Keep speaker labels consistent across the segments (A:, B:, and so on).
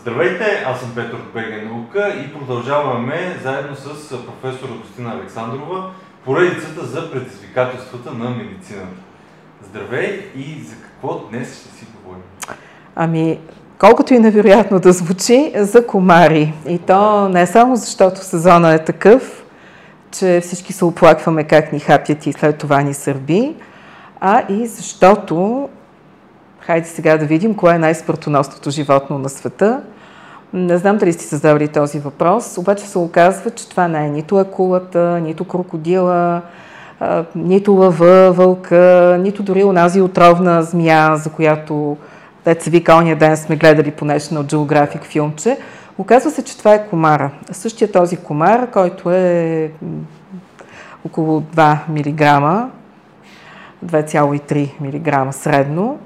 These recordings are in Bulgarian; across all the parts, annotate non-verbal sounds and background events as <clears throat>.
A: Здравейте, аз съм Петър от БГ Наука и продължаваме заедно с професор Агустина Александрова поредицата за предизвикателствата на медицината. Здравей и за какво днес ще си говорим?
B: Ами, колкото и невероятно да звучи, за комари. И то не само защото сезона е такъв, че всички се оплакваме как ни хапят и след това ни сърби, а и защото, хайде сега да видим, кое е най-смъртоносното животно на света. Не знам дали сте задавали този въпрос, обаче се оказва, че това не е нито акулата, нито крокодила, нито лъва, вълка, нито дори онази отровна змия, за която деца вика ония ден сме гледали по National Geographic филмче. Оказва се, че това е комара. Същия този комар, който е около 2 мг, 2,3 мг средно,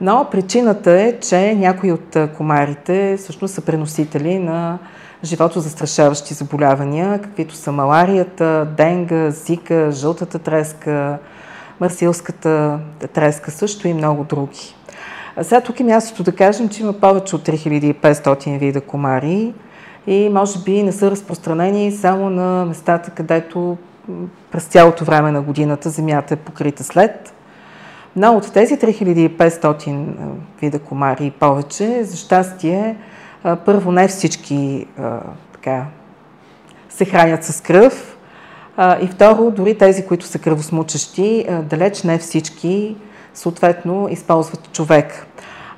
B: но причината е, че някои от комарите всъщност са преносители на живото застрашаващи заболявания, каквито са маларията, денга, зика, жълтата треска, марсилската треска също и много други. А сега тук е мястото да кажем, че има повече от 3500 вида комари и може би не са разпространени само на местата, където през цялото време на годината земята е покрита след. Но от тези 3500 вида комари и повече, за щастие, първо не всички така, се хранят с кръв и второ, дори тези, които са кръвосмучащи, далеч не всички съответно използват човек.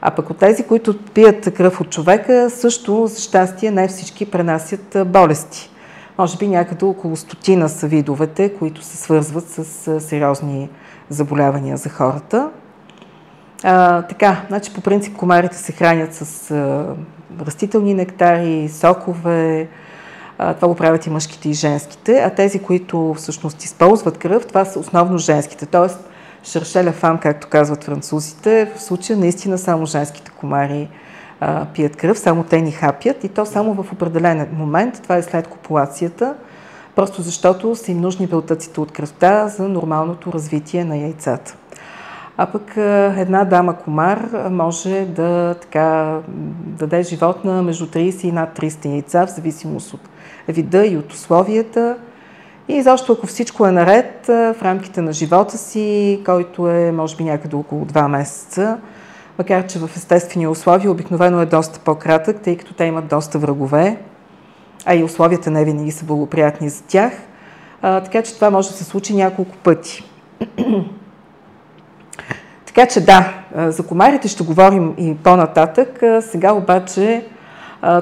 B: А пък от тези, които пият кръв от човека, също, за щастие, не всички пренасят болести. Може би някъде около стотина са видовете, които се свързват с сериозни заболявания за хората. А, така, значи по принцип комарите се хранят с а, растителни нектари, сокове, а, това го правят и мъжките и женските, а тези, които всъщност използват кръв, това са основно женските, т.е. шершеля фам, както казват французите, в случая наистина само женските комари а, пият кръв, само те ни хапят. И то само в определен момент, това е след копулацията, просто защото са им нужни белтъците от кръвта за нормалното развитие на яйцата. А пък една дама комар може да така, даде живот на между 30 и над 300 яйца, в зависимост от вида и от условията. И защо ако всичко е наред в рамките на живота си, който е може би някъде около 2 месеца, макар че в естествени условия обикновено е доста по-кратък, тъй като те имат доста врагове, а и условията не винаги са благоприятни за тях. А, така че това може да се случи няколко пъти. <clears throat> така че да, за комарите ще говорим и по-нататък. Сега обаче,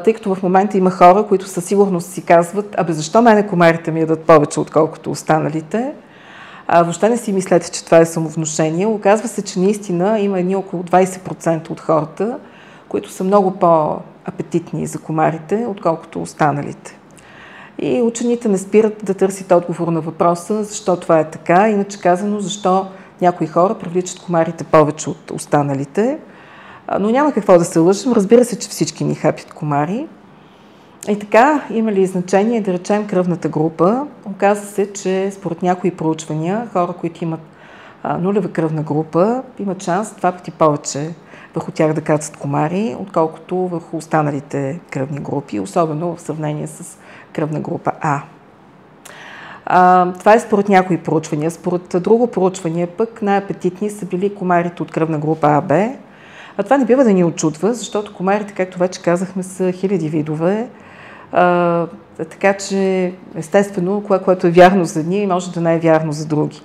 B: тъй като в момента има хора, които със сигурност си казват, абе защо мене комарите ми ядат повече, отколкото останалите, а, въобще не си мислете, че това е самовнушение. Оказва се, че наистина има едни около 20% от хората, които са много по-апетитни за комарите, отколкото останалите. И учените не спират да търсят отговор на въпроса, защо това е така, иначе казано, защо някои хора привличат комарите повече от останалите. Но няма какво да се лъжим. Разбира се, че всички ни хапят комари. И така, има ли значение да речем кръвната група? Оказва се, че според някои проучвания, хора, които имат нулева кръвна група, имат шанс два пъти повече върху тях да кацат комари, отколкото върху останалите кръвни групи, особено в сравнение с кръвна група А. А, това е според някои проучвания. Според друго проучване пък най-апетитни са били комарите от кръвна група АБ. А това не бива да ни очудва, защото комарите, както вече казахме, са хиляди видове. А, така че, естествено, кое, което е вярно за едни, може да не е вярно за други.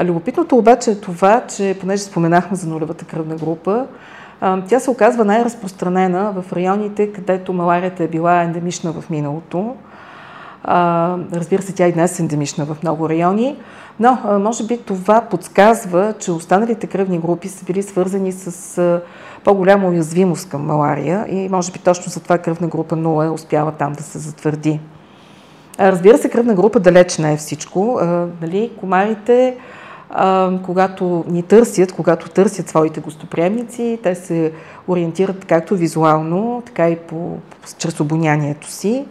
B: Любопитното обаче е това, че понеже споменахме за нулевата кръвна група, тя се оказва най-разпространена в районите, където маларията е била ендемична в миналото. Разбира се, тя и днес е ендемична в много райони, но може би това подсказва, че останалите кръвни групи са били свързани с по-голяма уязвимост към малария и може би точно за това кръвна група 0 успява там да се затвърди. Разбира се, кръвна група далеч не е всичко. Нали, комарите, а, когато ни търсят, когато търсят своите гостоприемници, те се ориентират както визуално, така и по, чрез обонянието си.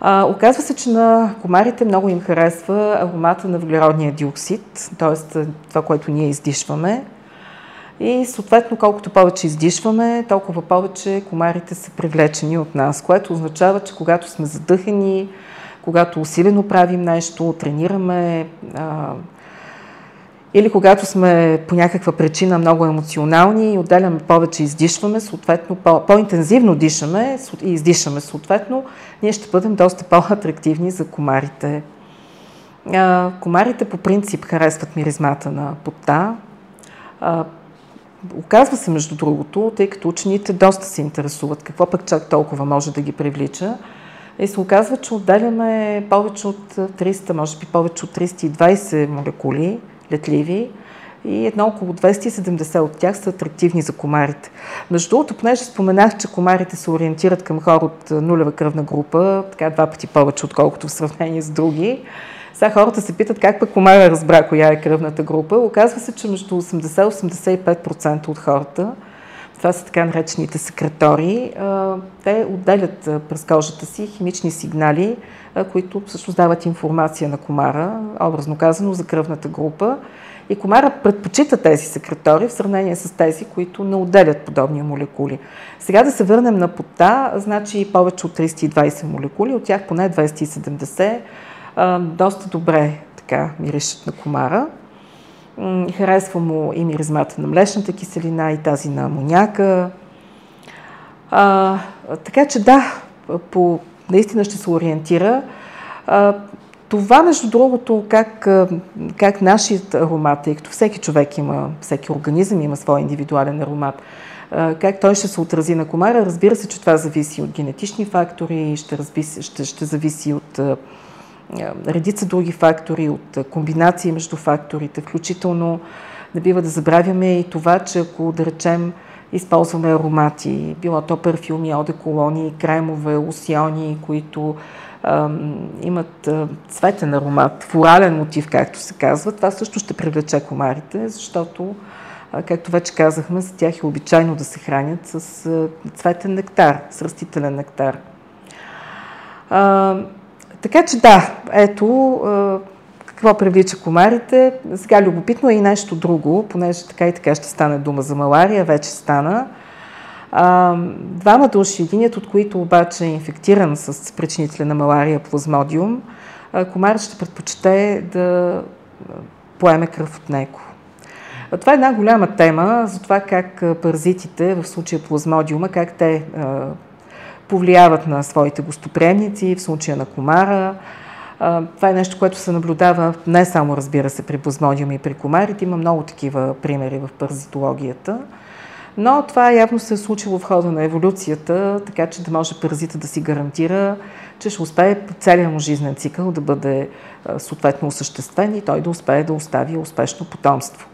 B: А, оказва се, че на комарите много им харесва аромата на въглеродния диоксид, т.е. това, което ние издишваме. И съответно, колкото повече издишваме, толкова повече комарите са привлечени от нас, което означава, че когато сме задъхани, когато усилено правим нещо, тренираме, а, или когато сме по някаква причина много емоционални и отделяме повече, издишваме, съответно по- интензивно дишаме и издишаме, съответно, ние ще бъдем доста по-атрактивни за комарите. А, комарите по принцип харесват миризмата на пота. А, оказва се, между другото, тъй като учените доста се интересуват какво пък чак толкова може да ги привлича, и се оказва, че отделяме повече от 300, може би повече от 320 молекули, летливи, и едно около 270 от тях са атрактивни за комарите. Между другото, понеже споменах, че комарите се ориентират към хора от нулева кръвна група, така два пъти повече, отколкото в сравнение с други, сега хората се питат как пък комара разбра коя е кръвната група. Оказва се, че между 80-85% от хората, това са така наречените секретори, те отделят през кожата си химични сигнали, които всъщност дават информация на комара, образно казано, за кръвната група. И комара предпочита тези секретори в сравнение с тези, които не отделят подобни молекули. Сега да се върнем на пота, значи повече от 320 молекули, от тях поне 270 доста добре така миришат на комара. Харесва му и миризмата на млечната киселина, и тази на амоняка. А, така че да, по, наистина ще се ориентира. Това, между другото, как, как нашият аромат, тъй като всеки човек има, всеки организъм има свой индивидуален аромат, как той ще се отрази на комара, разбира се, че това зависи от генетични фактори, ще, разби, ще, ще зависи от редица други фактори, от комбинации между факторите, включително не бива да забравяме и това, че ако да речем използваме аромати, било то парфюми, одеколони, кремове, лосиони, които ам, имат а, цветен аромат, флорален мотив, както се казва, това също ще привлече комарите, защото, а, както вече казахме, за тях е обичайно да се хранят с а, цветен нектар, с растителен нектар. А, така че да, ето какво привлича комарите. Сега любопитно е и нещо друго, понеже така и така ще стане дума за малария, вече стана. двама души, единият от които обаче е инфектиран с причинителя на малария плазмодиум, комарът ще предпочете да поеме кръв от него. Това е една голяма тема за това как паразитите, в случая плазмодиума, как те повлияват на своите гостоприемници, в случая на комара. Това е нещо, което се наблюдава не само, разбира се, при плазмодиуми и при комарите. Има много такива примери в паразитологията. Но това явно се е случило в хода на еволюцията, така че да може паразита да си гарантира, че ще успее по целия му жизнен цикъл да бъде съответно осъществен и той да успее да остави успешно потомство.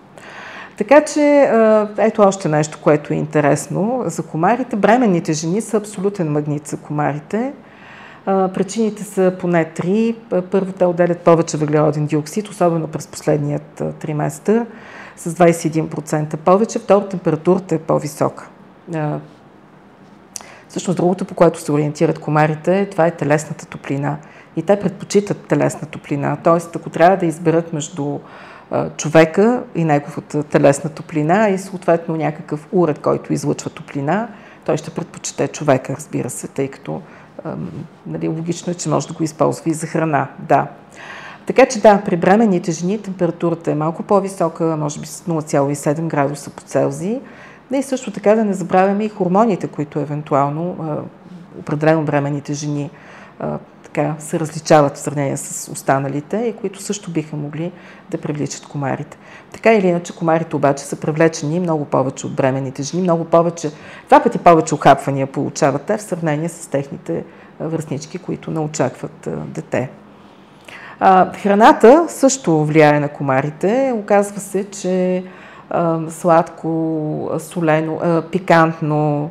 B: Така че, ето още нещо, което е интересно за комарите. Бременните жени са абсолютен магнит за комарите. Причините са поне три. Първо, те отделят повече въглероден диоксид, особено през последният триместър, с 21% повече. Второ, температурата е по-висока. Всъщност, другото, по което се ориентират комарите, това е телесната топлина. И те предпочитат телесна топлина. Тоест, ако трябва да изберат между човека и неговата телесна топлина и съответно някакъв уред, който излъчва топлина, той ще предпочете човека, разбира се, тъй като нали, логично е, че може да го използва и за храна. Да. Така че да, при бременните жени температурата е малко по-висока, може би с 0,7 градуса по Целзий. И също така да не забравяме и хормоните, които евентуално определено бременните жени така се различават в сравнение с останалите и които също биха могли да привличат комарите. Така или иначе, комарите обаче са привлечени много повече от бременните жени, много повече, два пъти повече охапвания получават те в сравнение с техните връзнички, които не очакват дете. Храната също влияе на комарите. Оказва се, че сладко, солено, пикантно,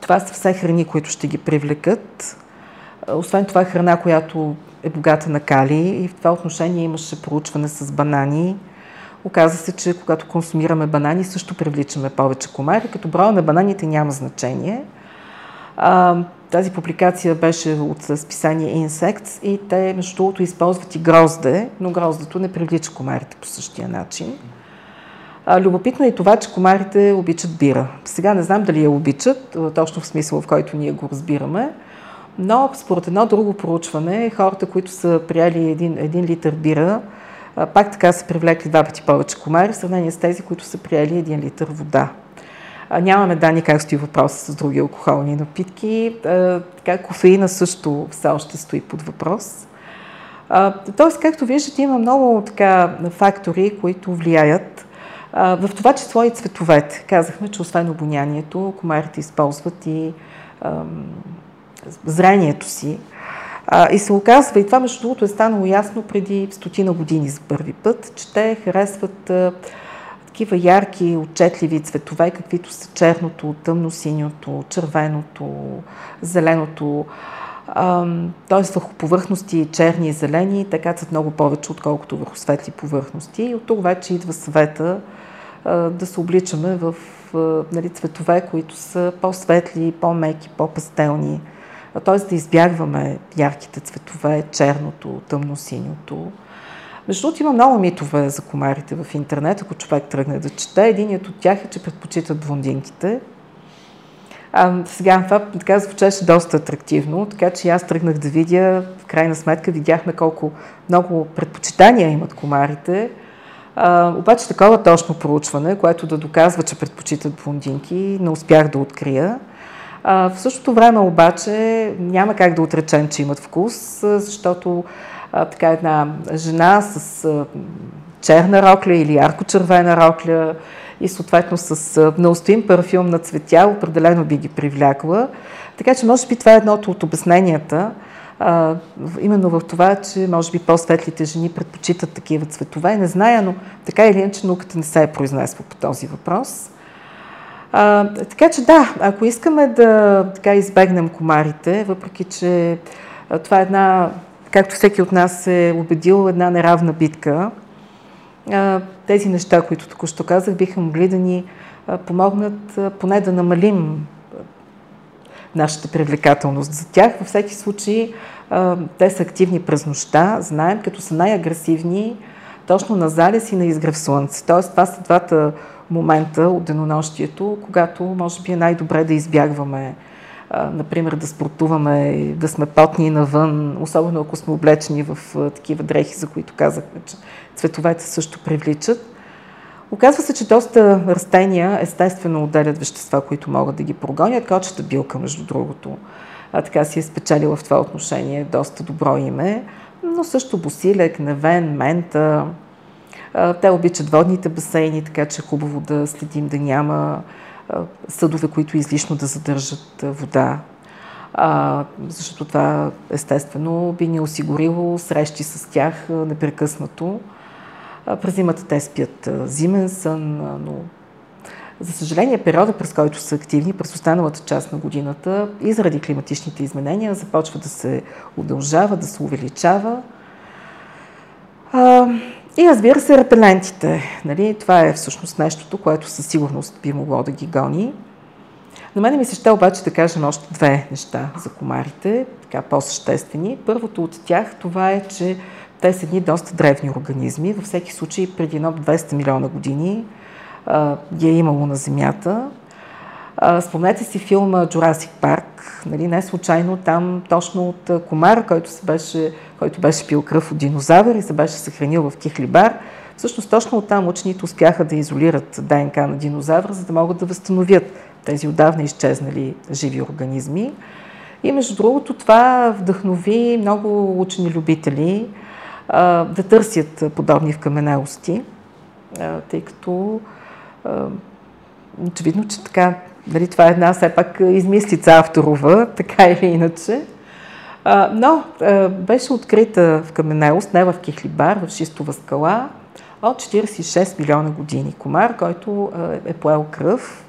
B: това са все храни, които ще ги привлекат. Освен това храна, която е богата на кали и в това отношение имаше проучване с банани. Оказва се, че когато консумираме банани, също привличаме повече комари, като броя на бананите няма значение. А, тази публикация беше от списание Insects и те, между другото, използват и грозде, но гроздето не привлича комарите по същия начин. А, любопитно е и това, че комарите обичат бира. Сега не знам дали я обичат, точно в смисъл, в който ние го разбираме, но според едно друго проучване, хората, които са прияли един, един литър бира, пак така са привлекли два пъти повече комари, в сравнение с тези, които са приели един литър вода. Нямаме данни как стои въпроса с други алкохолни напитки. Така, кофеина също все още стои под въпрос. Тоест, както виждате, има много така фактори, които влияят. В това число и цветовете. Казахме, че освен обонянието, комарите използват и зрението си. А, и се оказва, и това между другото е станало ясно преди стотина години за първи път, че те харесват а, такива ярки, отчетливи цветове, каквито са черното, тъмно-синьото, червеното, зеленото. Т.е. върху повърхности черни и зелени, те кацат много повече, отколкото върху светли повърхности. И от тук вече идва съвета а, да се обличаме в а, нали, цветове, които са по-светли, по-меки, по-пастелни т.е. да избягваме ярките цветове, черното, тъмно-синьото. Между другото има много митове за комарите в интернет, ако човек тръгне да чете. Единият от тях е, че предпочитат блондинките. А, сега това така звучеше доста атрактивно, така че аз тръгнах да видя, в крайна сметка видяхме колко много предпочитания имат комарите. А, обаче такова точно проучване, което да доказва, че предпочитат блондинки, не успях да открия. А, в същото време обаче няма как да отречем, че имат вкус, защото а, така една жена с а, черна рокля или ярко-червена рокля и съответно с неустоим парфюм на цветя определено би ги привлякла. Така че може би това е едното от обясненията, а, именно в това, че може би по-светлите жени предпочитат такива цветове. Не зная, но така или иначе науката не се е произнесла по този въпрос. А, така че да, ако искаме да така избегнем комарите, въпреки че а, това е една, както всеки от нас е убедил, една неравна битка, а, тези неща, които току-що казах, биха могли да ни а, помогнат а, поне да намалим нашата привлекателност за тях. Във всеки случай а, те са активни през нощта, знаем, като са най-агресивни точно на залез и на изгрев слънце. Тоест, това са двата момента от денонощието, когато може би е най-добре да избягваме, например, да спортуваме, да сме потни навън, особено ако сме облечени в такива дрехи, за които казахме, че цветовете също привличат. Оказва се, че доста растения естествено отделят вещества, които могат да ги прогонят. Кочета билка, между другото, а, така си е спечелила в това отношение доста добро име, но също босилек, невен, мента, те обичат водните басейни, така че е хубаво да следим да няма съдове, които излишно да задържат вода. А, защото това естествено би ни осигурило срещи с тях непрекъснато. А, през зимата те спят зимен сън, но за съжаление периода, през който са активни, през останалата част на годината и заради климатичните изменения започва да се удължава, да се увеличава. А, и разбира се, репелентите. Нали? Това е всъщност нещото, което със сигурност би могло да ги гони. На мен ми се ще обаче да кажем още две неща за комарите, така по-съществени. Първото от тях това е, че те са едни доста древни организми. Във всеки случай преди едно 200 милиона години а, ги е имало на Земята. Спомнете си филма Jurassic Park. Нали, не случайно там точно от комар, който, се беше, който беше пил кръв от динозавър и се беше съхранил в кихлибар. Всъщност точно оттам учените успяха да изолират ДНК на динозавър, за да могат да възстановят тези отдавна изчезнали живи организми. И между другото това вдъхнови много учени любители а, да търсят подобни вкаменелости, тъй като а, очевидно, че така Дали това е една все пак измислица авторова, <laughs> така или иначе. А, но а, беше открита в каменелост, не в Кихлибар, в шистова скала, от 46 милиона години. Комар, който а, е поел кръв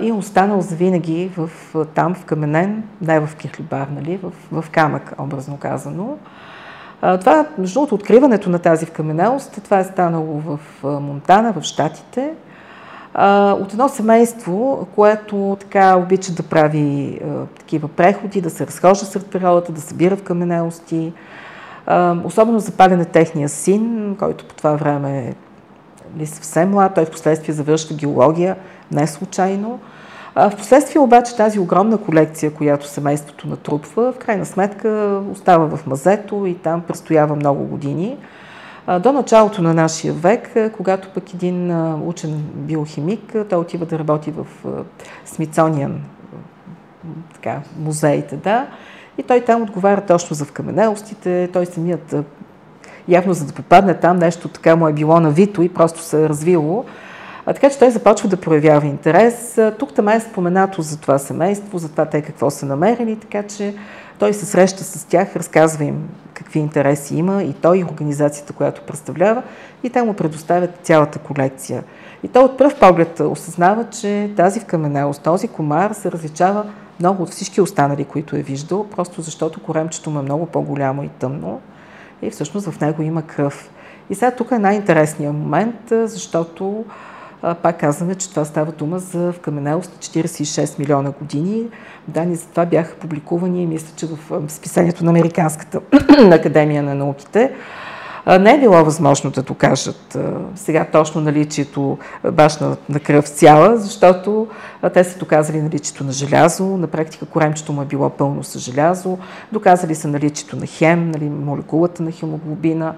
B: и е останал завинаги в, там в каменен, не в Кихлибар, нали, в, в камък, образно казано. А, това, между откриването на тази вкаменелост, това е станало в Монтана, в Штатите – от едно семейство, което така обича да прави а, такива преходи, да се разхожда сред природата, да събира в каменелости. А, особено запален е техния син, който по това време нали, съвсем млад, той в последствие завършва геология, не случайно. А, в последствие обаче тази огромна колекция, която семейството натрупва, в крайна сметка остава в мазето и там престоява много години. До началото на нашия век, когато пък един учен биохимик, той отива да работи в Смитсониан така, музеите, да, и той там отговаря точно за вкаменелостите, той самият явно за да попадне там нещо така му е било навито и просто се е развило. А, така че той започва да проявява интерес. Тук там е споменато за това семейство, за това те какво са намерили, така че той се среща с тях, разказва им какви интереси има и той и организацията, която представлява, и те му предоставят цялата колекция. И той от пръв поглед осъзнава, че тази вкаменелост, този комар се различава много от всички останали, които е виждал, просто защото коремчето му е много по-голямо и тъмно и всъщност в него има кръв. И сега тук е най-интересният момент, защото пак казваме, че това става дума за вкаменелост 46 милиона години. Данни за това бяха публикувани, мисля, че в списанието на Американската <clears throat> академия на науките. Не е било възможно да докажат сега точно наличието баш на, на кръв цяла, защото те са доказали наличието на желязо, на практика коремчето му е било пълно с желязо, доказали са наличието на хем, нали, молекулата на хемоглобина.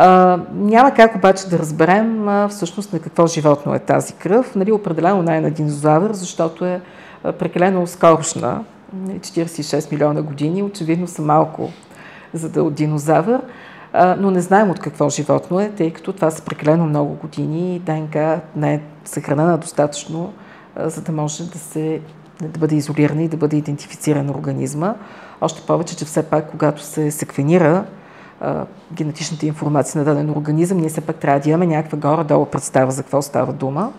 B: А, няма как обаче да разберем а, всъщност на какво животно е тази кръв. Нали, определено не е на динозавър, защото е прекалено скорошна, 46 милиона години, очевидно са малко за да е от динозавър но не знаем от какво животно е, тъй като това са прекалено много години и ДНК не е съхранена достатъчно, за да може да, се, да бъде изолирана и да бъде идентифициран организма. Още повече, че все пак, когато се секвенира генетичната информация на даден организъм, ние все пак трябва да имаме някаква горе-долу представа за какво става дума.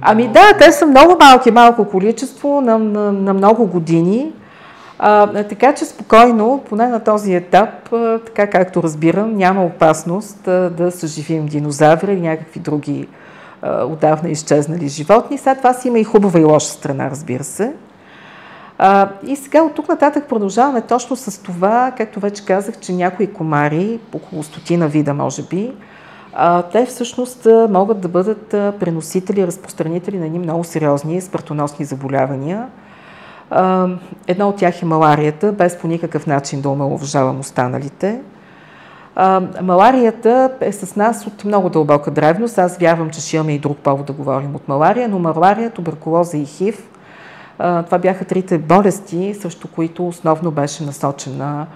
B: Ами да, те са много малки, малко количество на, на, на много години. А, така че спокойно, поне на този етап, а, така както разбирам, няма опасност а, да съживим динозаври или някакви други а, отдавна изчезнали животни. Сега това си има и хубава и лоша страна, разбира се. А, и сега от тук нататък продължаваме точно с това, както вече казах, че някои комари, около стотина вида може би, а, те всъщност могат да бъдат преносители, разпространители на едни много сериозни смъртоносни заболявания – Едно от тях е маларията, без по никакъв начин да омалуважавам останалите. Маларията е с нас от много дълбока древност. Аз вярвам, че ще имаме и друг повод да говорим от малария, но малария, туберкулоза и хив, това бяха трите болести, срещу които основно беше насочена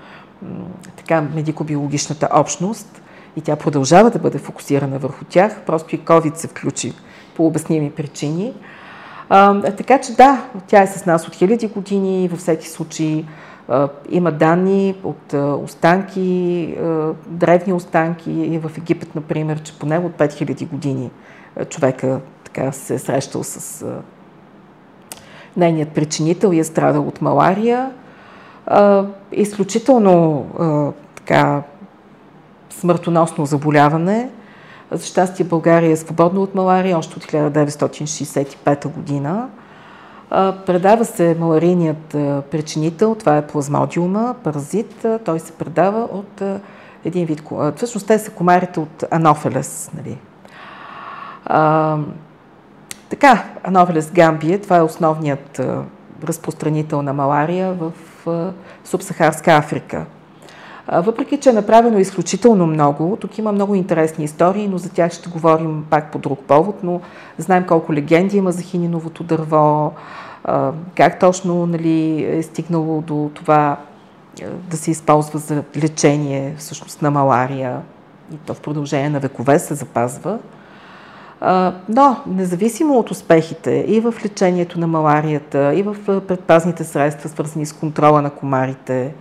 B: така, медико-биологичната общност и тя продължава да бъде фокусирана върху тях. Просто и COVID се включи по обясними причини. А, така че да, тя е с нас от хиляди години, във всеки случай а, има данни от а, останки, а, древни останки в Египет, например, че поне от 5000 години а, човека така се е срещал с а, нейният причинител е страдал от малария. А, изключително а, така смъртоносно заболяване – за щастие България е свободна от малария още от 1965 година. Предава се маларийният причинител, това е плазмодиума, паразит. Той се предава от един вид... Всъщност те са комарите от анофелес. Нали. Така, анофелес гамбия, това е основният разпространител на малария в Субсахарска Африка. Въпреки, че е направено изключително много, тук има много интересни истории, но за тях ще говорим пак по друг повод, но знаем колко легенди има за хининовото дърво, как точно нали, е стигнало до това да се използва за лечение всъщност на малария и то в продължение на векове се запазва. Но, независимо от успехите и в лечението на маларията, и в предпазните средства, свързани с контрола на комарите,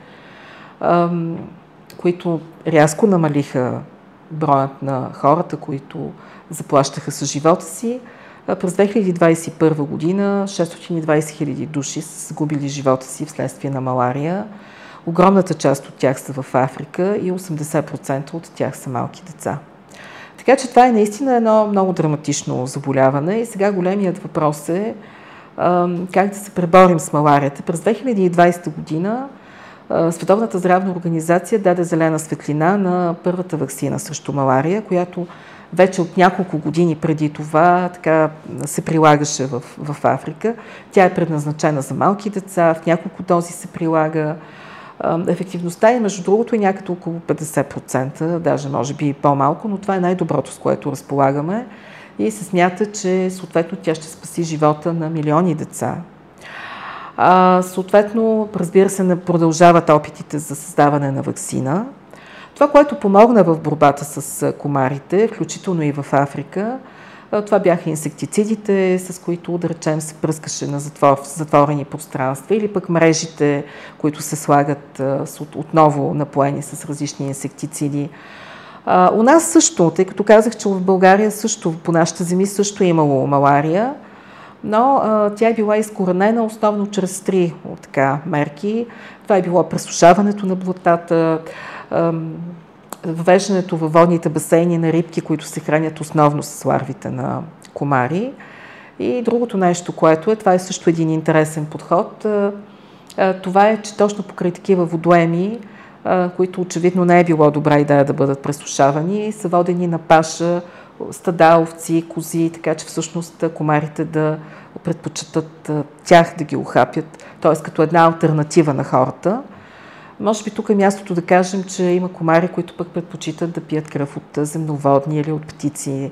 B: които рязко намалиха броят на хората, които заплащаха с живота си. През 2021 година 620 хиляди души са загубили живота си вследствие на малария. Огромната част от тях са в Африка и 80% от тях са малки деца. Така че това е наистина едно много драматично заболяване и сега големият въпрос е как да се преборим с маларията. През 2020 година Световната здравна организация даде зелена светлина на първата вакцина срещу малария, която вече от няколко години преди това така се прилагаше в, в Африка. Тя е предназначена за малки деца, в няколко дози се прилага. Ефективността е, между другото, е някъде около 50%, даже може би и по-малко, но това е най-доброто, с което разполагаме и се смята, че съответно тя ще спаси живота на милиони деца. А, съответно, разбира се, продължават опитите за създаване на вакцина. Това, което помогна в борбата с комарите, включително и в Африка, това бяха инсектицидите, с които, да речем, се пръскаше на затвор, затворени пространства или пък мрежите, които се слагат отново напоени с различни инсектициди. у нас също, тъй като казах, че в България също, по нашите земи също е имало малария, но а, тя е била изкоренена основно чрез три така, мерки. Това е било пресушаването на блатата, въвеждането във водните басейни на рибки, които се хранят основно с ларвите на комари. И другото нещо, което е, това е също един интересен подход, това е, че точно покрай такива водоеми, които очевидно не е било добра идея да бъдат пресушавани, са водени на паша стада, овци, кози, така че всъщност комарите да предпочитат тях да ги охапят, т.е. като една альтернатива на хората. Може би тук е мястото да кажем, че има комари, които пък предпочитат да пият кръв от земноводни или от птици.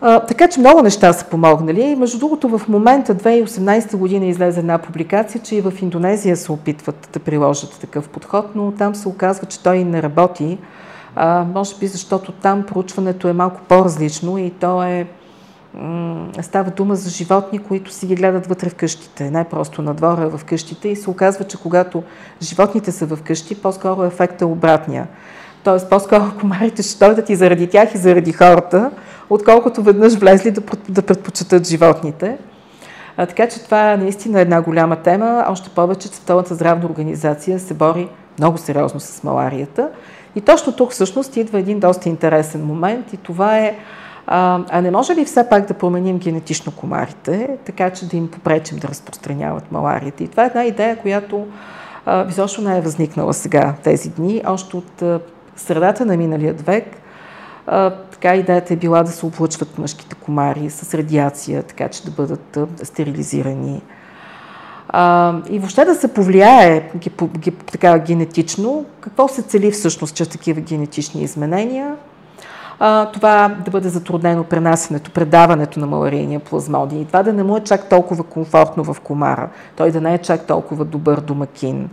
B: А, така че много неща са помогнали. Между другото, в момента, 2018 година, излезе една публикация, че и в Индонезия се опитват да приложат такъв подход, но там се оказва, че той не работи. А, може би защото там проучването е малко по-различно и то е става дума за животни, които си ги гледат вътре в къщите, най-просто на двора в къщите и се оказва, че когато животните са в къщи, по-скоро ефектът е обратния. Тоест, по-скоро комарите ще дойдат и заради тях, и заради хората, отколкото веднъж влезли да, предпочитат животните. А, така че това е наистина една голяма тема, още повече, че Световната здравна организация се бори много сериозно с маларията. И точно тук всъщност идва един доста интересен момент и това е а, а не може ли все пак да променим генетично комарите, така че да им попречим да разпространяват маларията? И това е една идея, която изобщо не е възникнала сега тези дни, още от а, средата на миналият век. А, така идеята е била да се облъчват мъжките комари с радиация, така че да бъдат а, стерилизирани. А, и въобще да се повлияе така, генетично, какво се цели всъщност чрез такива генетични изменения – а, това да бъде затруднено пренасенето, предаването на маларийния плазмодий и това да не му е чак толкова комфортно в комара, той да не е чак толкова добър домакин.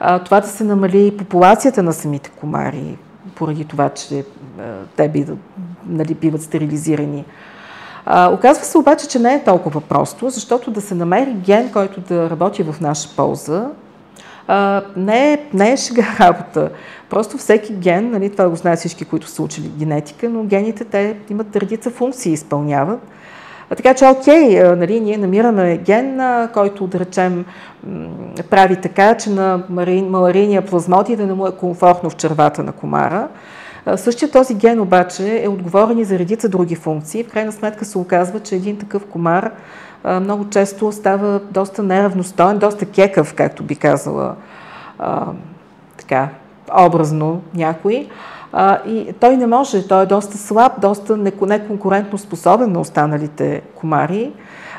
B: А, това да се намали популацията на самите комари, поради това, че а, те биват, нали, биват стерилизирани. А, оказва се обаче, че не е толкова просто, защото да се намери ген, който да работи в наша полза, а, не, е, не е шега <laughs> работа. Просто всеки ген, нали, това го знаят всички, които са учили генетика, но гените те имат редица функции, изпълняват. А, така че, окей, нали, ние намираме ген, който, да речем, прави така, че на маларийния плазмодий да не му е комфортно в червата на комара. Същия този ген обаче е отговорен и за редица други функции. В крайна сметка се оказва, че един такъв комар много често става доста неравностоен, доста кекъв, както би казала така, образно някой. и той не може, той е доста слаб, доста неконкурентно способен на останалите комари.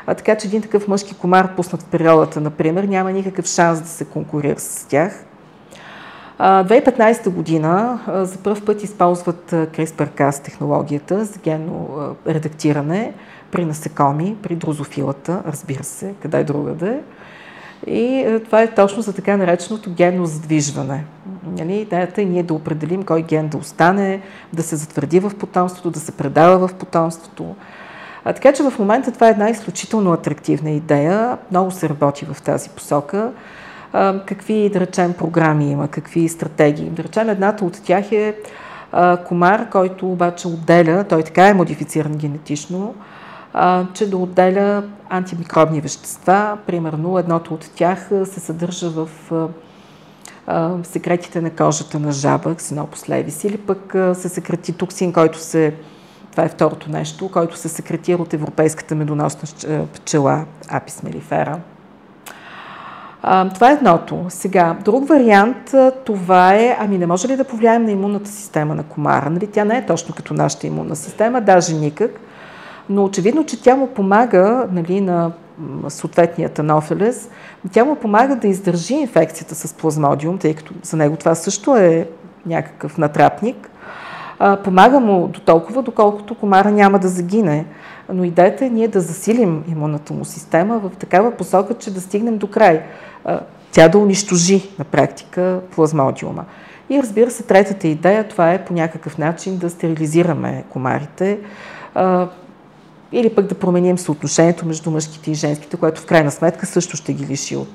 B: А, така че един такъв мъжки комар, пуснат в природата, например, няма никакъв шанс да се конкурира с тях. 2015 година за първ път използват CRISPR-Cas технологията за генно редактиране при насекоми, при дрозофилата, разбира се, къде е другаде. И това е точно за така нареченото генно задвижване. Нали? Идеята е ние да определим кой ген да остане, да се затвърди в потомството, да се предава в потомството. А, така че в момента това е една изключително атрактивна идея. Много се работи в тази посока какви, да речем, програми има, какви стратегии. Да речем, едната от тях е комар, който обаче отделя, той така е модифициран генетично, че да отделя антимикробни вещества. Примерно, едното от тях се съдържа в секретите на кожата на жаба, ксенопус левис, или пък се секрети токсин, който се това е второто нещо, който се секретира от европейската медоносна пчела Апис мелифера. Това е едното. Сега, друг вариант, това е, ами не може ли да повлияем на имунната система на комара? Нали? Тя не е точно като нашата имунна система, даже никак. Но очевидно, че тя му помага нали, на съответния танофилес, тя му помага да издържи инфекцията с плазмодиум, тъй като за него това също е някакъв натрапник. Помага му до толкова, доколкото комара няма да загине. Но идеята е ние да засилим имунната му система в такава посока, че да стигнем до край. Тя да унищожи на практика плазмодиума. И разбира се, третата идея, това е по някакъв начин да стерилизираме комарите или пък да променим съотношението между мъжките и женските, което в крайна сметка също ще ги лиши от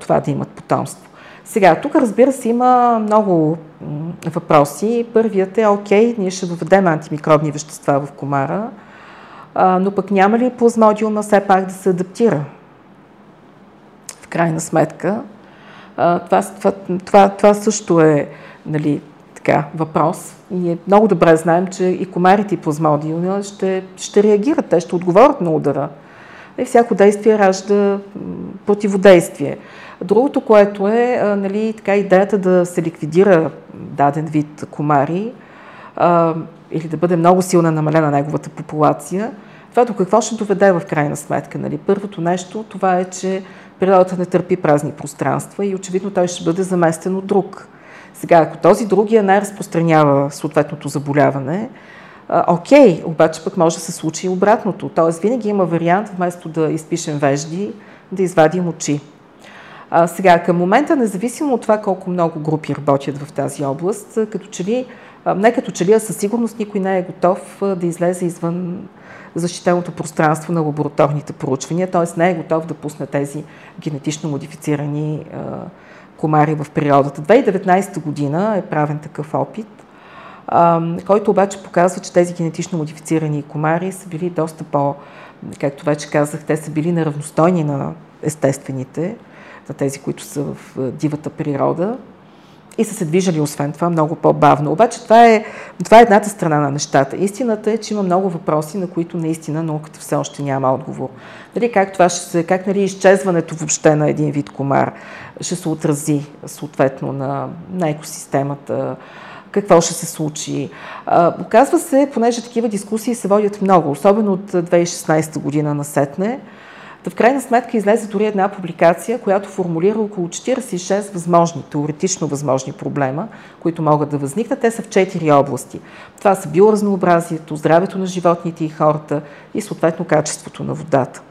B: това да имат потомство. Сега, тук разбира се има много въпроси. Първият е, окей, ние ще въведем антимикробни вещества в комара, но пък няма ли плазмодиума все пак да се адаптира? В крайна сметка. Това, това, това, това също е нали, така, въпрос. Ние много добре знаем, че и комарите и плазмодиума ще, ще реагират, те ще отговорят на удара. И всяко действие ражда противодействие. Другото, което е нали, така, идеята да се ликвидира даден вид комари а, или да бъде много силна намалена неговата популация, това до какво ще доведе в крайна сметка? Нали? Първото нещо, това е, че природата не търпи празни пространства и очевидно той ще бъде заместен от друг. Сега, ако този другия най-разпространява съответното заболяване, окей, обаче пък може да се случи и обратното. Тоест винаги има вариант, вместо да изпишем вежди, да извадим очи. А, сега, към момента, независимо от това колко много групи работят в тази област, като че ли, не като че ли, а със сигурност никой не е готов да излезе извън защитеното пространство на лабораторните проучвания, т.е. не е готов да пусне тези генетично модифицирани а, комари в природата. 2019 година е правен такъв опит, а, който обаче показва, че тези генетично модифицирани комари са били доста по, както вече казах, те са били неравностойни на естествените, на тези, които са в дивата природа и са се движали, освен това, много по-бавно. Обаче това е, това е едната страна на нещата. Истината е, че има много въпроси, на които наистина науката все още няма отговор. Дали как това ще се, как нали, изчезването въобще на един вид комар ще се отрази съответно на, на екосистемата, какво ще се случи. А, оказва се, понеже такива дискусии се водят много, особено от 2016 година на Сетне, Та в крайна сметка излезе дори една публикация, която формулира около 46 възможни, теоретично възможни проблема, които могат да възникнат. Те са в четири области. Това са биоразнообразието, здравето на животните и хората и съответно качеството на водата.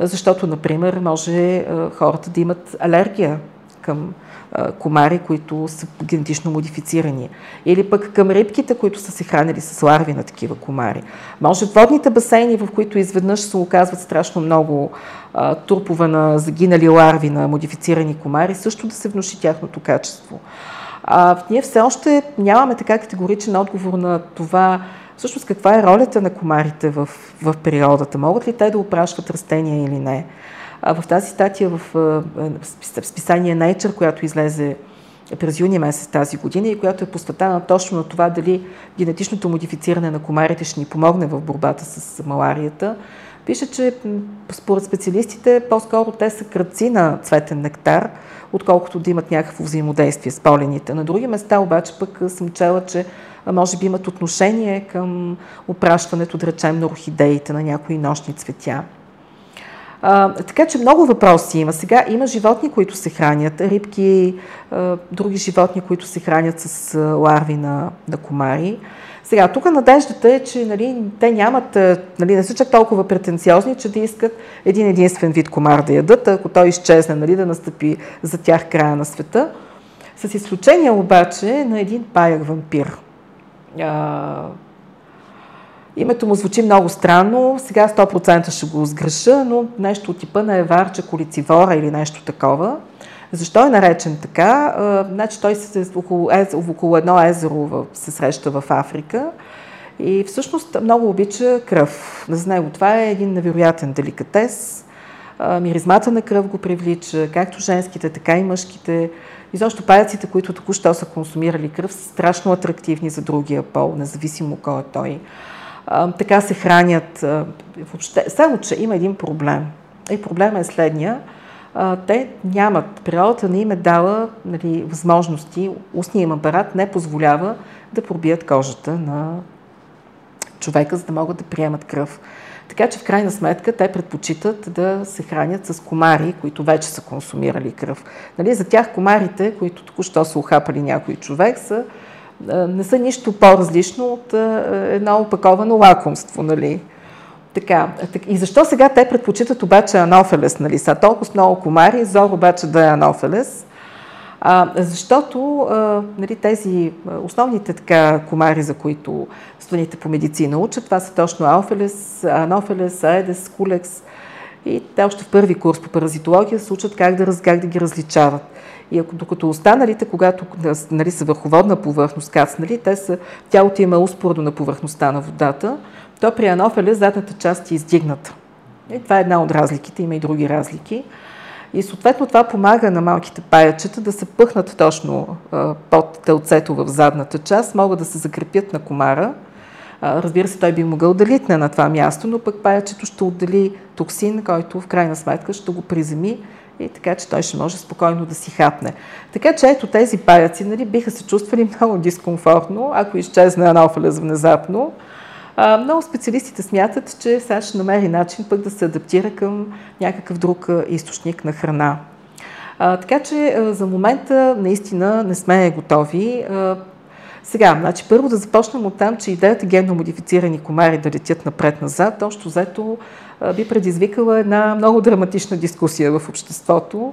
B: Защото, например, може хората да имат алергия към комари, които са генетично модифицирани. Или пък към рибките, които са се хранили с ларви на такива комари. Може водните басейни, в които изведнъж се оказват страшно много а, турпове на загинали ларви на модифицирани комари, също да се внуши тяхното качество. А, ние все още нямаме така категоричен отговор на това, всъщност каква е ролята на комарите в, в природата. Могат ли те да опрашват растения или не? В тази статия в, списание Nature, която излезе през юни месец тази година и която е посветена точно на това дали генетичното модифициране на комарите ще ни помогне в борбата с маларията, пише, че според специалистите по-скоро те са кръци на цветен нектар, отколкото да имат някакво взаимодействие с полените. На други места обаче пък съм чела, че може би имат отношение към опращането, да речем, на орхидеите, на някои нощни цветя. А, така че много въпроси има. Сега има животни, които се хранят, рибки, а, други животни, които се хранят с ларви на, на комари. Сега, тук надеждата е, че нали, те нямат, нали, не са чак толкова претенциозни, че да искат един единствен вид комар да ядат, ако той изчезне, нали, да настъпи за тях края на света. С изключение обаче на един паяк вампир. А, Името му звучи много странно, сега 100% ще го сгреша, но нещо от типа на Еварча колицивора или нещо такова. Защо е наречен така? значи той се, около, около едно езеро се среща в Африка и всъщност много обича кръв. За него това е един невероятен деликатес. миризмата на кръв го привлича, както женските, така и мъжките. И защо паяците, които току-що са консумирали кръв, са страшно атрактивни за другия пол, независимо кой е той така се хранят. Въобще. Само, че има един проблем. И проблема е следния. те нямат, природата не им е дала нали, възможности, устния им апарат не позволява да пробият кожата на човека, за да могат да приемат кръв. Така че в крайна сметка те предпочитат да се хранят с комари, които вече са консумирали кръв. Нали, за тях комарите, които току-що са ухапали някой човек, са, не са нищо по-различно от едно опаковано лакомство. Нали. Така, и защо сега те предпочитат обаче анофелес, нали? Са толкова много комари, зор обаче да е анофелес. А, защото а, нали, тези основните така комари, за които страните по медицина учат, това са точно алфелес, анофелес, аедес, кулекс. И те още в първи курс по паразитология се учат как да, как да ги различават. И ако, докато останалите, когато нали, са върховодна повърхност, кацнали, те са, тялото има успоредно на повърхността на водата, то при анофелес задната част е издигната. И това е една от разликите, има и други разлики. И съответно това помага на малките паячета да се пъхнат точно под телцето в задната част, могат да се закрепят на комара. Разбира се, той би могъл да литне на това място, но пък паячето ще отдели токсин, който в крайна сметка ще го приземи и така, че той ще може спокойно да си хапне. Така че ето тези паяци нали, биха се чувствали <laughs> много дискомфортно, ако изчезне анофалез внезапно. А, много специалистите смятат, че сега ще намери начин пък да се адаптира към някакъв друг източник на храна. А, така че а, за момента наистина не сме готови. А, сега, значи първо да започнем от там, че идеята генно модифицирани комари да летят напред-назад, още взето би предизвикала една много драматична дискусия в обществото.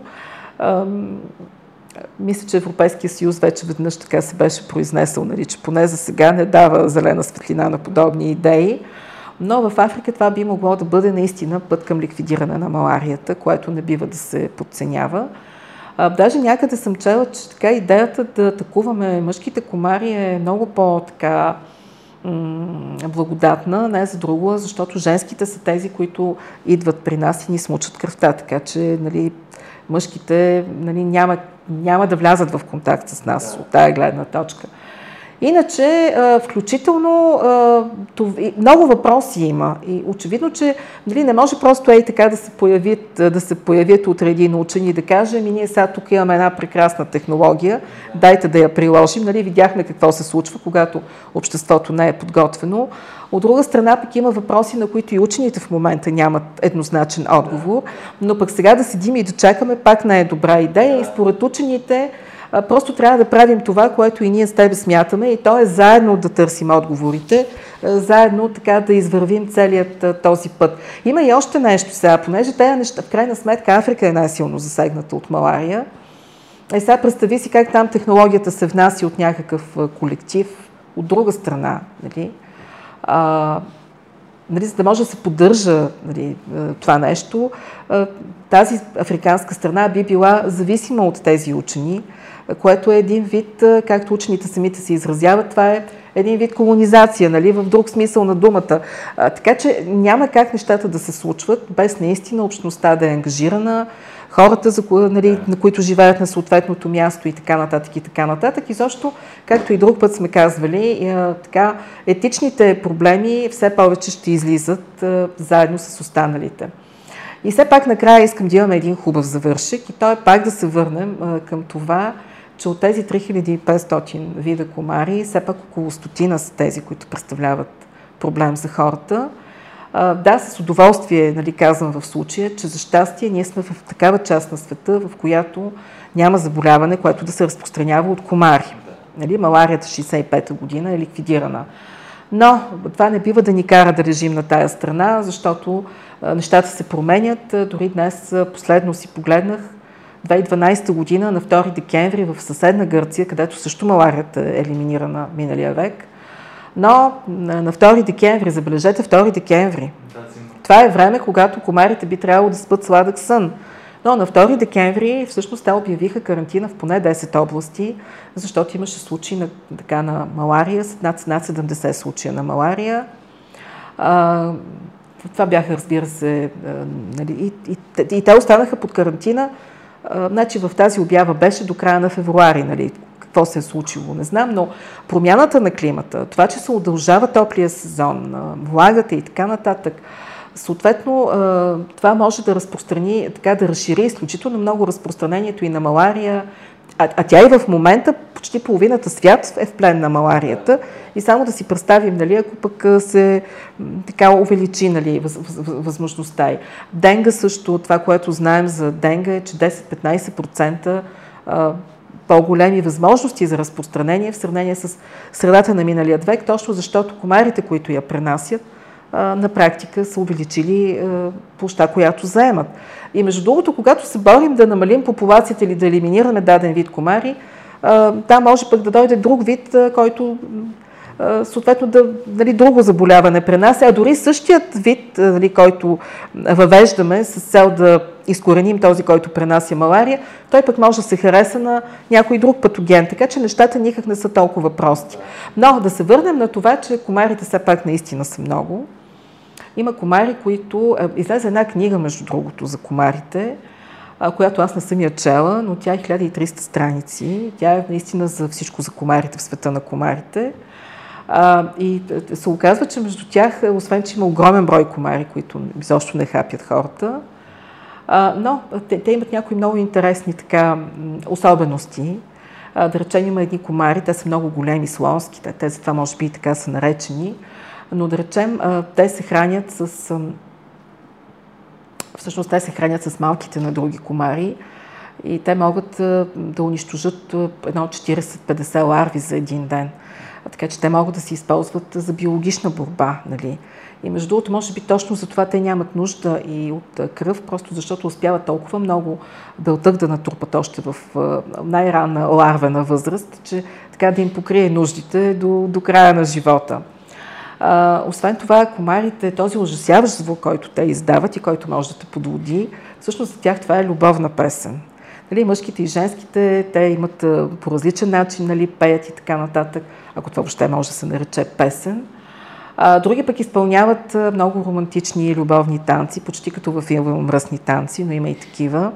B: Мисля, че Европейския съюз вече веднъж така се беше произнесъл, нали, че поне за сега не дава зелена светлина на подобни идеи. Но в Африка това би могло да бъде наистина път към ликвидиране на маларията, което не бива да се подценява. А, даже някъде съм чела, че така идеята да атакуваме мъжките комари е много по-така благодатна, не за друго, защото женските са тези, които идват при нас и ни смучат кръвта, така че нали, мъжките нали, няма, няма да влязат в контакт с нас от тая гледна точка. Иначе, включително, много въпроси има. И очевидно, че нали, не може просто ей така да се появят, да се появят утре един учени и да каже, ами ние сега тук имаме една прекрасна технология, дайте да я приложим. Нали, видяхме какво се случва, когато обществото не е подготвено. От друга страна пък има въпроси, на които и учените в момента нямат еднозначен отговор, но пък сега да седим и да чакаме пак не е добра идея и според учените Просто трябва да правим това, което и ние с тебе смятаме и то е заедно да търсим отговорите, заедно така да извървим целият този път. Има и още нещо сега, понеже тези неща, в крайна сметка Африка е най-силно засегната от малария. И сега представи си как там технологията се внася от някакъв колектив, от друга страна. Нали? А, нали, за да може да се поддържа нали, това нещо, тази африканска страна би била зависима от тези учени, което е един вид, както учените самите се изразяват, това е един вид колонизация, нали, в друг смисъл на думата. А, така че няма как нещата да се случват без наистина общността да е ангажирана, хората, за, нали, на които живеят на съответното място и така нататък и така нататък. И защо, както и друг път сме казвали, а, така, етичните проблеми все повече ще излизат а, заедно с останалите. И все пак накрая искам да имаме един хубав завършек и то е пак да се върнем а, към това, че от тези 3500 вида комари, все пак около стотина са тези, които представляват проблем за хората. Да, с удоволствие нали, казвам в случая, че за щастие ние сме в такава част на света, в която няма заболяване, което да се разпространява от комари. Нали, маларията 65-та година е ликвидирана. Но това не бива да ни кара да режим на тая страна, защото нещата се променят. Дори днес последно си погледнах 2012 година, на 2 декември, в съседна Гърция, където също маларията е елиминирана миналия век. Но на 2 декември, забележете 2 декември, това е време, когато комарите би трябвало да спът сладък сън. Но на 2 декември всъщност те обявиха карантина в поне 10 области, защото имаше случаи на, така, на малария, над, над 70 случая на малария. А, това бяха, разбира се, нали, и, и, и те останаха под карантина значи в тази обява беше до края на февруари, нали, какво се е случило, не знам, но промяната на климата, това, че се удължава топлия сезон, влагата и така нататък, Съответно, това може да разпространи, така да разшири изключително много разпространението и на малария, а, а тя и в момента почти половината свят е в плен на маларията. И само да си представим, нали, ако пък се така увеличи нали, въз, въз, възможността й. Денга също, това, което знаем за денга е, че 10-15% по-големи възможности за разпространение в сравнение с средата на миналия век, точно защото комарите, които я пренасят, на практика са увеличили площа, която заемат. И между другото, когато се борим да намалим популацията или да елиминираме даден вид комари, там може пък да дойде друг вид, който съответно да, дали, друго заболяване пренася, а дори същият вид, дали, който въвеждаме с цел да изкореним този, който пренася малария, той пък може да се хареса на някой друг патоген, така че нещата никак не са толкова прости. Но да се върнем на това, че комарите все пак наистина са много. Има комари, които... Излезе една книга, между другото, за комарите, която аз не съм я чела, но тя е 1300 страници. Тя е наистина за всичко за комарите в света на комарите. И се оказва, че между тях, освен че има огромен брой комари, които изобщо не хапят хората, но те, те имат някои много интересни така, особености. А, да речем, има едни комари, те са много големи, слонски, те затова може би и така са наречени, но да речем, те се хранят с... Всъщност те се хранят с малките на други комари и те могат да унищожат едно 40-50 ларви за един ден. Така че те могат да се използват за биологична борба. Нали? И между другото, може би точно за това те нямат нужда и от кръв, просто защото успяват толкова много белтък да натрупат още в най-ранна ларвена възраст, че така да им покрие нуждите до, до края на живота. А, освен това, комарите, този ужасяващ звук, който те издават и който може да те подлоди, всъщност за тях това е любовна песен. Нали, мъжките и женските, те имат по различен начин, нали, пеят и така нататък, ако това въобще може да се нарече песен. А, други пък изпълняват много романтични и любовни танци, почти като в филма Мръсни танци, но има и такива.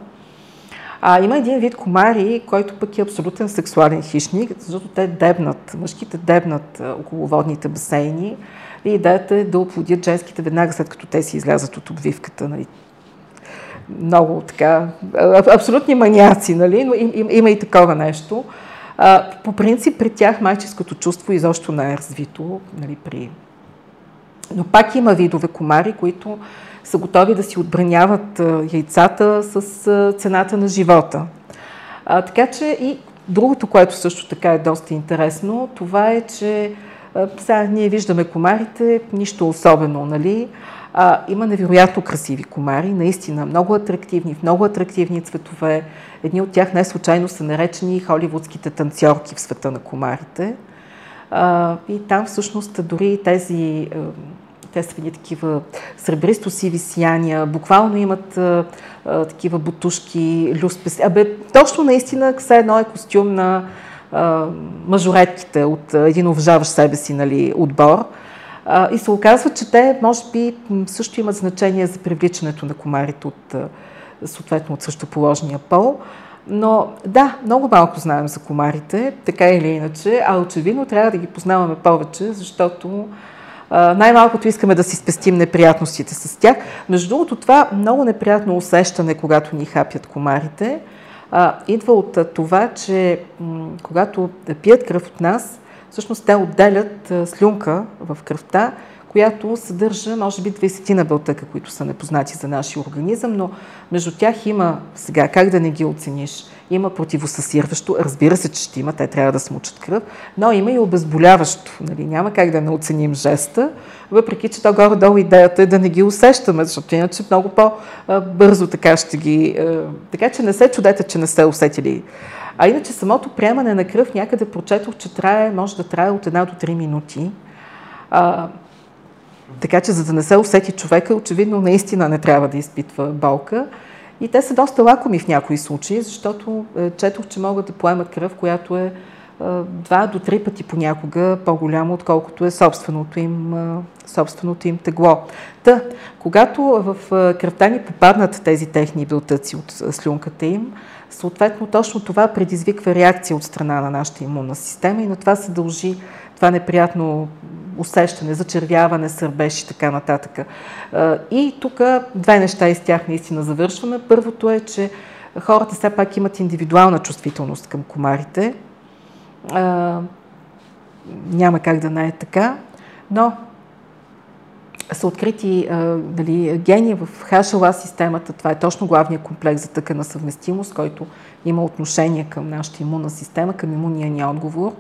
B: А, има един вид комари, който пък е абсолютен сексуален хищник, защото те дебнат, мъжките дебнат около водните басейни и идеята е да оплодят женските веднага след като те си излязат от обвивката. Нали. Много така, абсолютни маняци, нали? но им, им, има и такова нещо. А, по принцип при тях майческото чувство изобщо не е развито нали, при но пак има видове комари, които са готови да си отбраняват яйцата с цената на живота. А, така че и другото, което също така е доста интересно, това е, че сега ние виждаме комарите, нищо особено, нали? А, има невероятно красиви комари, наистина много атрактивни, в много атрактивни цветове. Едни от тях не случайно са наречени холивудските танцорки в света на комарите. А, и там всъщност дори тези те са едни такива сребристо-сиви сияния, буквално имат а, а, такива бутушки, люспес. Абе, точно наистина все едно е костюм на а, мажоретките от един уважаващ себе си нали, отбор. А, и се оказва, че те, може би, също имат значение за привличането на комарите от, съответно, от същоположния пол. Но да, много малко знаем за комарите, така или иначе, а очевидно трябва да ги познаваме повече, защото най-малкото искаме да си спестим неприятностите с тях. Между другото, това много неприятно усещане, когато ни хапят комарите, идва от това, че когато пият кръв от нас, всъщност те отделят слюнка в кръвта, която съдържа, може би, 20 на белтъка, които са непознати за нашия организъм, но между тях има, сега, как да не ги оцениш, има противосъсирващо, разбира се, че ще има, те трябва да смучат кръв, но има и обезболяващо. Нали? Няма как да не оценим жеста, въпреки че то горе-долу идеята е да не ги усещаме, защото иначе много по-бързо така ще ги... Така че не се чудете, че не сте усетили. А иначе самото приемане на кръв някъде прочетох, че трае, може да трае от една до три минути. Така че, за да не се усети човека, очевидно наистина не трябва да изпитва болка. И те са доста лакоми в някои случаи, защото е, четох, че могат да поемат кръв, която е два до три пъти понякога по-голямо, отколкото е собственото им, собственото им тегло. Та, когато в кръвта ни попаднат тези техни белтъци от слюнката им, съответно точно това предизвиква реакция от страна на нашата имунна система и на това се дължи това неприятно усещане, зачервяване, сърбеж и така нататък. И тук две неща из тях наистина завършваме. Първото е, че хората все пак имат индивидуална чувствителност към комарите. Няма как да не е така, но са открити дали, гени в HLA системата. Това е точно главният комплекс за тъкана съвместимост, който има отношение към нашата имунна система, към имунния ни отговор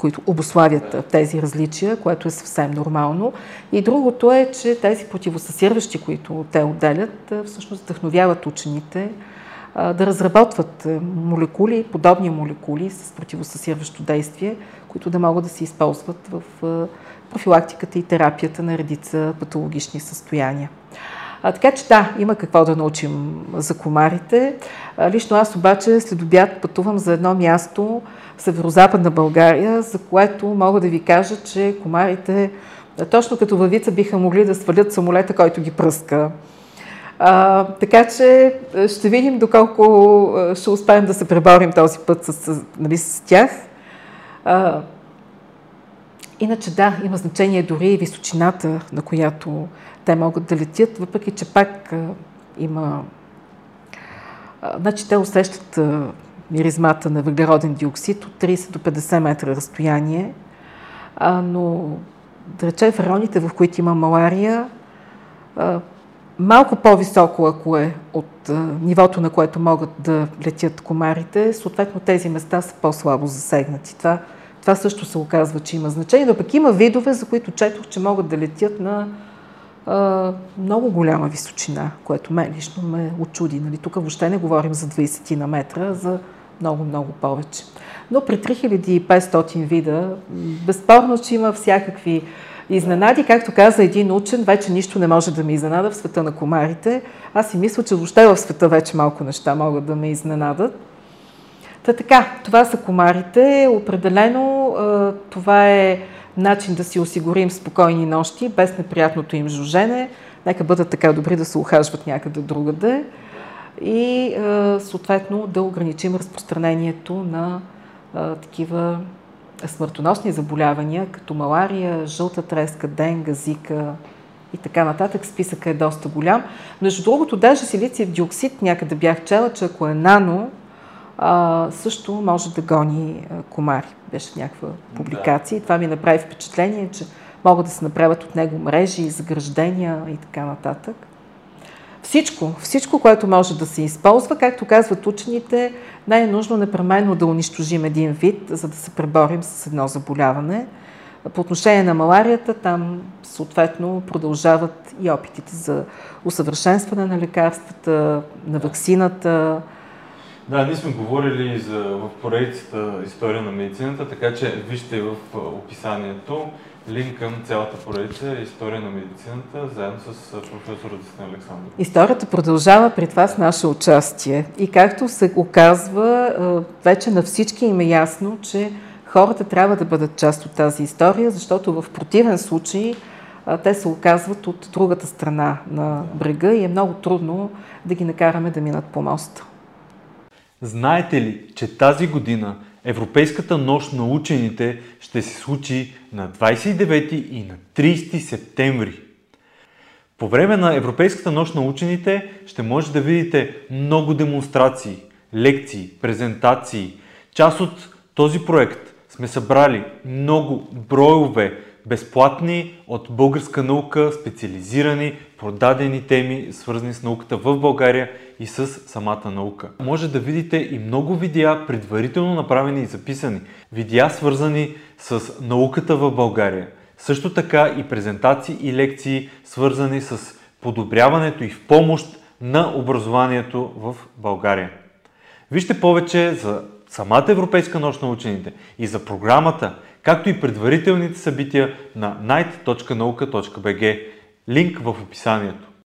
B: които обославят тези различия, което е съвсем нормално. И другото е, че тези противосъсирващи, които те отделят, всъщност вдъхновяват учените да разработват молекули, подобни молекули с противосъсирващо действие, които да могат да се използват в профилактиката и терапията на редица патологични състояния. А, така че да, има какво да научим за комарите. А, лично аз обаче след обяд пътувам за едно място в северо-западна България, за което мога да ви кажа, че комарите точно като въвица биха могли да свалят самолета, който ги пръска. А, така че ще видим доколко ще успеем да се преборим този път с, нали, с тях. А, иначе да, има значение дори и височината, на която те могат да летят, въпреки че пак има... Значи те усещат миризмата на въглероден диоксид от 30 до 50 метра разстояние, но да речем в районите, в които има малария, малко по-високо, ако е от нивото, на което могат да летят комарите, съответно тези места са по-слабо засегнати. Това, това също се оказва, че има значение, но пък има видове, за които четох, че могат да летят на а, много голяма височина, което мен лично ме очуди. Нали? Тук въобще не говорим за 20 на метра, за много, много повече. Но при 3500 вида, безспорно, че има всякакви изненади. Както каза един учен, вече нищо не може да ме изненада в света на комарите. Аз си мисля, че въобще в света вече малко неща могат да ме изненадат. Та така, това са комарите. Определено това е начин да си осигурим спокойни нощи, без неприятното им жужене. Нека бъдат така добри да се ухажват някъде другаде и съответно да ограничим разпространението на такива смъртоносни заболявания, като малария, жълта треска, денга, зика и така нататък. Списъка е доста голям. Между другото, даже силициев диоксид някъде бях чела, че ако е нано, също може да гони комари. Беше в някаква публикация. И това ми направи впечатление, че могат да се направят от него мрежи, заграждения и така нататък. Всичко, всичко, което може да се използва, както казват учените, не е нужно непременно да унищожим един вид, за да се преборим с едно заболяване. По отношение на маларията, там съответно продължават и опитите за усъвършенстване на лекарствата, на вакцината.
A: Да, ние сме говорили за, в поредицата История на медицината, така че вижте в описанието линк към цялата поредица История на медицината, заедно с професор Десна Александров.
B: Историята продължава при това с наше участие. И както се оказва, вече на всички им е ясно, че хората трябва да бъдат част от тази история, защото в противен случай те се оказват от другата страна на брега и е много трудно да ги накараме да минат по моста.
A: Знаете ли, че тази година Европейската нощ на учените ще се случи на 29 и на 30 септември. По време на Европейската нощ на учените ще може да видите много демонстрации, лекции, презентации. Част от този проект сме събрали много броеве безплатни от българска наука, специализирани, продадени теми, свързани с науката в България и с самата наука. Може да видите и много видеа, предварително направени и записани. Видеа свързани с науката в България. Също така и презентации и лекции, свързани с подобряването и в помощ на образованието в България. Вижте повече за самата Европейска нощ на учените и за програмата, както и предварителните събития на night.nauka.bg. Линк в описанието.